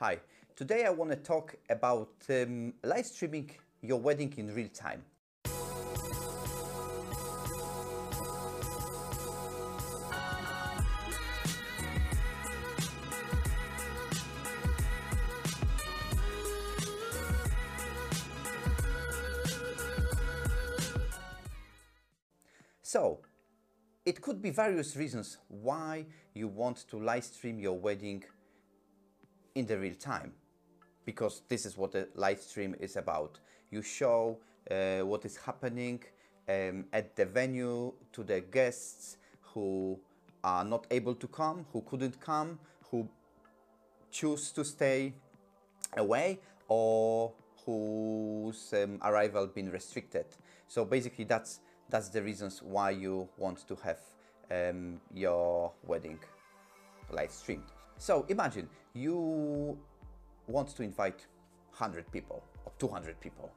Hi, today I want to talk about um, live streaming your wedding in real time. So, it could be various reasons why you want to live stream your wedding in the real time because this is what a live stream is about. You show uh, what is happening um, at the venue to the guests who are not able to come, who couldn't come, who choose to stay away or whose um, arrival been restricted. So basically that's that's the reasons why you want to have um, your wedding live streamed. So imagine you want to invite 100 people or 200 people.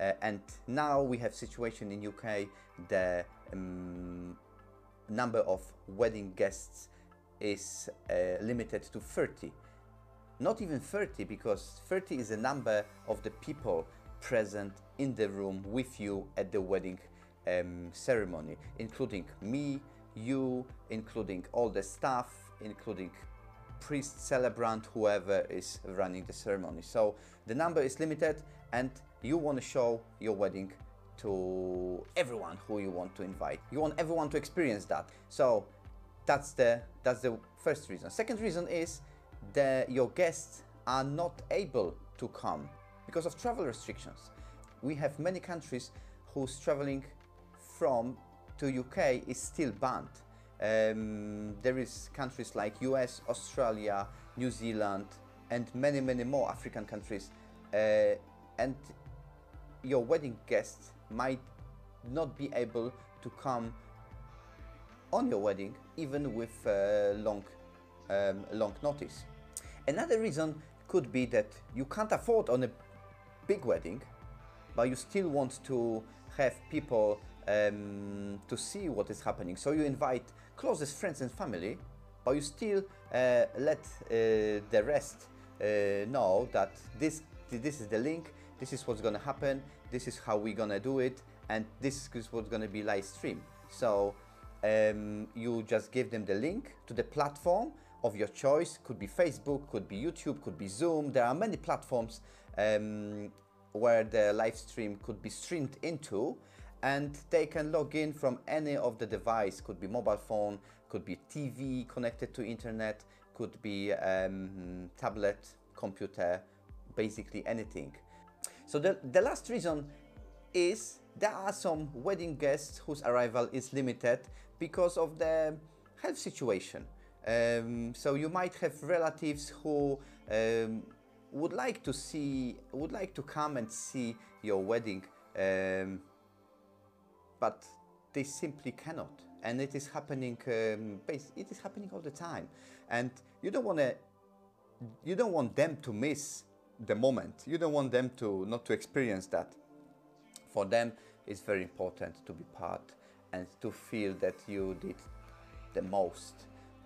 Uh, and now we have situation in UK the um, number of wedding guests is uh, limited to 30 not even 30 because 30 is the number of the people present in the room with you at the wedding um, ceremony including me you including all the staff including priest, celebrant, whoever is running the ceremony. So the number is limited and you want to show your wedding to everyone who you want to invite. You want everyone to experience that. So that's the that's the first reason. Second reason is that your guests are not able to come because of travel restrictions. We have many countries whose traveling from to UK is still banned. Um, there is countries like US, Australia, New Zealand, and many, many more African countries. Uh, and your wedding guests might not be able to come on your wedding, even with uh, long, um, long notice. Another reason could be that you can't afford on a big wedding, but you still want to have people um, to see what is happening. So you invite closest friends and family, but you still uh, let uh, the rest uh, know that this this is the link, this is what's gonna happen, this is how we're gonna do it, and this is what's gonna be live stream. So um, you just give them the link to the platform of your choice. Could be Facebook, could be YouTube, could be Zoom. There are many platforms um, where the live stream could be streamed into and they can log in from any of the device. Could be mobile phone could be tv connected to internet could be um, tablet computer basically anything. So the, the last reason is there are some wedding guests whose arrival is limited because of the health situation. Um, so you might have relatives who um, would like to see would like to come and see your wedding um, but they simply cannot. And it is happening um, it is happening all the time. And you don't want to you don't want them to miss the moment. You don't want them to not to experience that. For them it's very important to be part and to feel that you did the most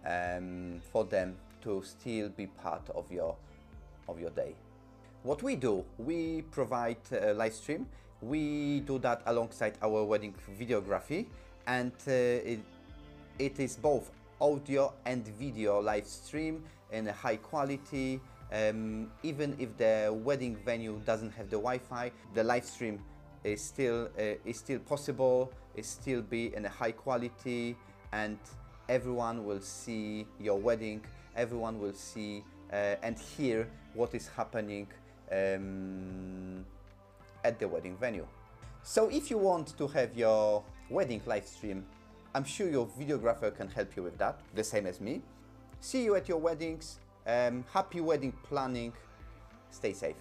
um, for them to still be part of your of your day. What we do, we provide a live stream. We do that alongside our wedding videography and uh, it, it is both audio and video live stream in a high quality. Um, even if the wedding venue doesn't have the Wi-Fi, the live stream is still uh, is still possible. It still be in a high quality, and everyone will see your wedding. Everyone will see uh, and hear what is happening um, at the wedding venue. So if you want to have your wedding live stream, I'm sure your videographer can help you with that, the same as me. See you at your weddings. Um, happy wedding planning. Stay safe.